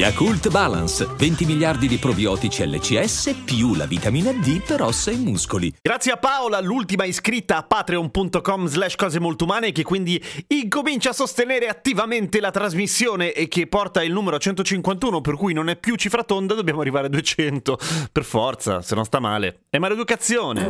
Yakult Balance, 20 miliardi di probiotici LCS più la vitamina D per ossa e muscoli. Grazie a Paola, l'ultima iscritta a patreon.com slash cose molto umane che quindi incomincia a sostenere attivamente la trasmissione e che porta il numero 151 per cui non è più cifra tonda, dobbiamo arrivare a 200 per forza, se non sta male. È maleducazione.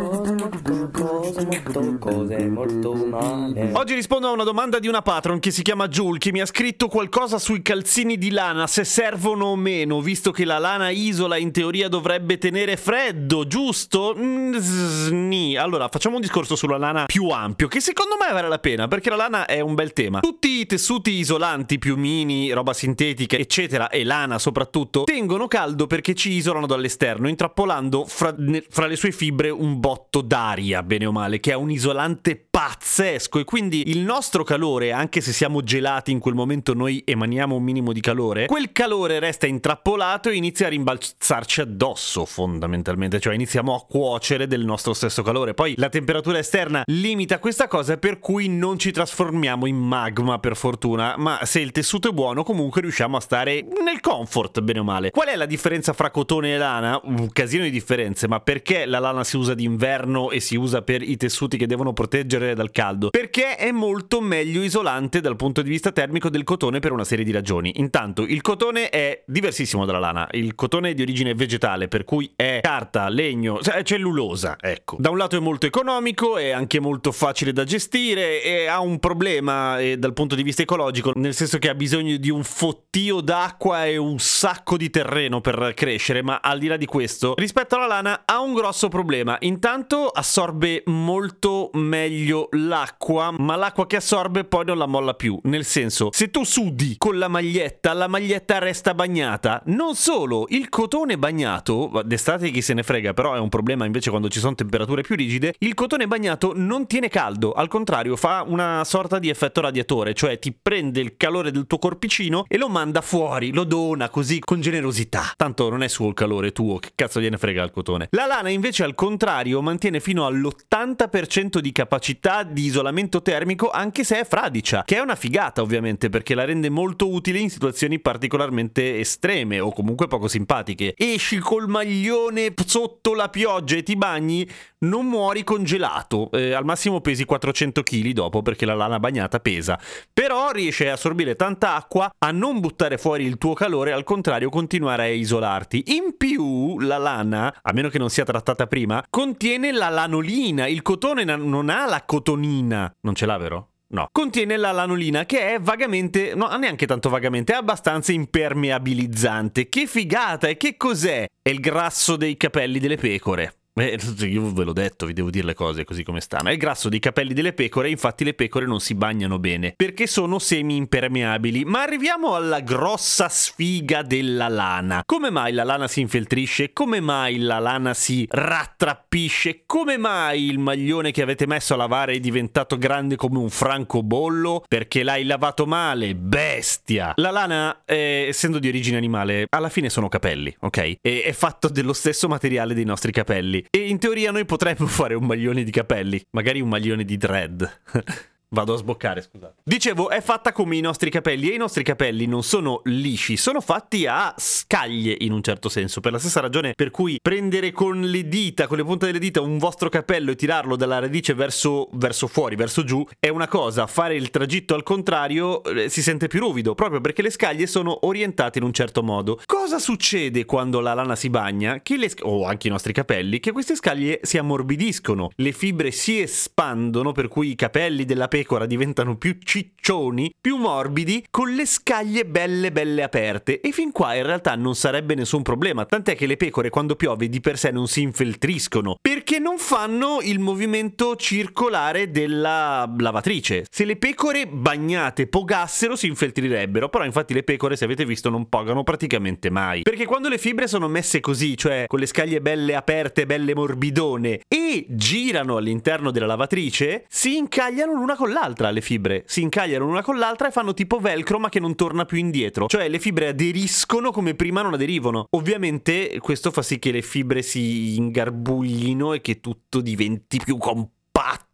Oggi rispondo a una domanda di una patron che si chiama Jul che mi ha scritto qualcosa sui calzini di lana, se servono o meno, visto che la lana isola in teoria dovrebbe tenere freddo, giusto? Mm, sni. Allora, facciamo un discorso sulla lana più ampio, che secondo me vale la pena, perché la lana è un bel tema. Tutti i tessuti isolanti, piumini, roba sintetica, eccetera, e lana soprattutto, tengono caldo perché ci isolano dall'esterno, intrappolando fra, fra le sue fibre un botto d'aria, bene o male, che è un isolante pazzesco e quindi il nostro calore, anche se siamo gelati in quel momento noi emaniamo un minimo di calore, quel calore resta intrappolato e inizia a rimbalzarci addosso fondamentalmente, cioè iniziamo a cuocere del nostro stesso calore. Poi la temperatura esterna limita questa cosa per cui non ci trasformiamo in magma per fortuna, ma se il tessuto è buono comunque riusciamo a stare nel comfort bene o male. Qual è la differenza fra cotone e lana? Un casino di differenze, ma perché la lana si usa d'inverno e si usa per i tessuti che devono proteggere dal caldo? Perché è molto meglio isolante dal punto di vista termico del cotone per una serie di ragioni. Intanto, il cotone è diversissimo dalla lana. Il cotone è di origine vegetale, per cui è carta, legno, cioè cellulosa, ecco. Da un lato è molto economico, è anche molto facile da gestire e ha un problema eh, dal punto di vista ecologico, nel senso che ha bisogno di un fottio d'acqua e un sacco di terreno per crescere, ma al di là di questo, rispetto alla lana ha un grosso problema. Intanto assorbe molto meglio l'acqua, ma l'acqua che assorbe poi non la molla più. Nel senso, se tu sudi con la maglietta, la maglietta resta bagnata. Non solo, il cotone bagnato, d'estate chi se ne frega, però è un problema invece quando ci sono temperature più rigide, il cotone bagnato non tiene caldo, al contrario fa una sorta di effetto radiatore, cioè ti prende il calore del tuo corpicino e lo manda fuori, lo dona così con generosità. Tanto non è suo il calore tuo, che cazzo gliene frega il cotone. La lana invece al contrario mantiene fino all'80% di capacità di isolamento termico anche se è fradicia, che è una figata ovviamente perché la rende molto utile in situazioni particolarmente estreme o comunque poco simpatiche. Esci col maglione sotto la pioggia e ti bagni, non muori congelato. Eh, al massimo pesi 400 kg dopo perché la lana bagnata pesa. Però riesce a assorbire tanta acqua, a non buttare fuori il tuo calore, al contrario continuare a isolarti. In più la lana, a meno che non sia trattata prima, contiene la lanolina. Il cotone non ha la cotonina. Non ce l'ha, vero? No. Contiene la lanolina che è vagamente, no, neanche tanto vagamente, è abbastanza impermeabilizzante. Che figata! E che cos'è? È il grasso dei capelli delle pecore. Eh, io ve l'ho detto, vi devo dire le cose così come stanno. È il grasso dei capelli delle pecore, infatti le pecore non si bagnano bene perché sono semi impermeabili. Ma arriviamo alla grossa sfiga della lana. Come mai la lana si infeltrisce? Come mai la lana si rattrappisce? Come mai il maglione che avete messo a lavare è diventato grande come un francobollo? Perché l'hai lavato male, bestia! La lana, eh, essendo di origine animale, alla fine sono capelli, ok? E è fatto dello stesso materiale dei nostri capelli. E in teoria noi potremmo fare un maglione di capelli, magari un maglione di dread. Vado a sboccare, scusate. Dicevo, è fatta come i nostri capelli e i nostri capelli non sono lisci, sono fatti a scaglie in un certo senso, per la stessa ragione per cui prendere con le dita, con le punte delle dita un vostro capello e tirarlo dalla radice verso, verso fuori, verso giù, è una cosa, fare il tragitto al contrario eh, si sente più ruvido, proprio perché le scaglie sono orientate in un certo modo. Cosa succede quando la lana si bagna? Che le sc- o anche i nostri capelli, che queste scaglie si ammorbidiscono, le fibre si espandono, per cui i capelli della pecora diventano più ciccioni, più morbidi, con le scaglie belle belle aperte. E fin qua in realtà non sarebbe nessun problema, tant'è che le pecore quando piove di per sé non si infeltriscono, perché non fanno il movimento circolare della lavatrice. Se le pecore bagnate pogassero si infeltrirebbero, però infatti le pecore, se avete visto, non pogano praticamente mai. Perché quando le fibre sono messe così, cioè con le scaglie belle aperte, belle morbidone, e girano all'interno della lavatrice, si incagliano l'una con l'altra le fibre, si incagliano scagliano una con l'altra e fanno tipo velcro ma che non torna più indietro. Cioè le fibre aderiscono come prima non aderivano. Ovviamente questo fa sì che le fibre si ingarbuglino e che tutto diventi più compatto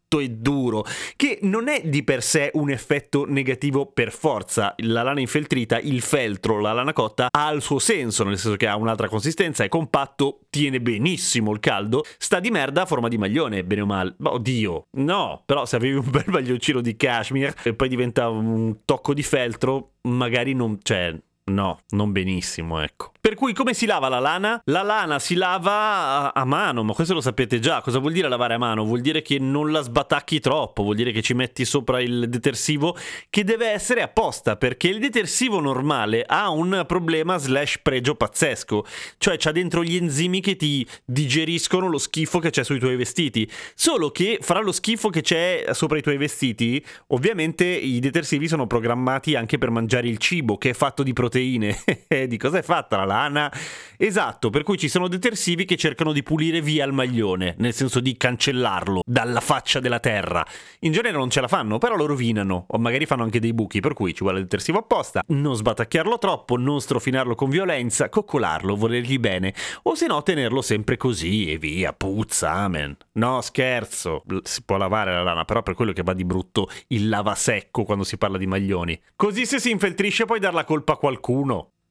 e duro, che non è di per sé un effetto negativo per forza. La lana infeltrita, il feltro, la lana cotta ha il suo senso, nel senso che ha un'altra consistenza, è compatto, tiene benissimo il caldo, sta di merda a forma di maglione, bene o male. Ma oddio, no, però se avevi un bel maglioncino di cashmere e poi diventa un tocco di feltro, magari non, cioè, no, non benissimo, ecco. Per cui come si lava la lana? La lana si lava a, a, mano, ma questo lo sapete già. Cosa vuol dire lavare a mano? Vuol dire che non la sbatacchi troppo, vuol dire che ci metti sopra il detersivo che deve essere apposta, perché il detersivo normale ha un problema slash pregio pazzesco, cioè c'ha dentro gli enzimi che ti digeriscono lo schifo che c'è sui tuoi vestiti. Solo che fra lo schifo che c'è sopra i tuoi vestiti, ovviamente i detersivi sono programmati anche per mangiare il cibo, che è fatto di proteine. di cosa è fatta la lana? Lana. Esatto, per cui ci sono detersivi che cercano di pulire via il maglione, nel senso di cancellarlo dalla faccia della terra. In genere non ce la fanno, però lo rovinano, o magari fanno anche dei buchi, per cui ci vuole il detersivo apposta. Non sbatacchiarlo troppo, non strofinarlo con violenza, coccolarlo, volergli bene, o se no tenerlo sempre così e via, puzza, amen. No, scherzo, si può lavare la lana, però per quello che va di brutto il lavasecco quando si parla di maglioni. Così se si infeltrisce puoi dar la colpa a qualcuno.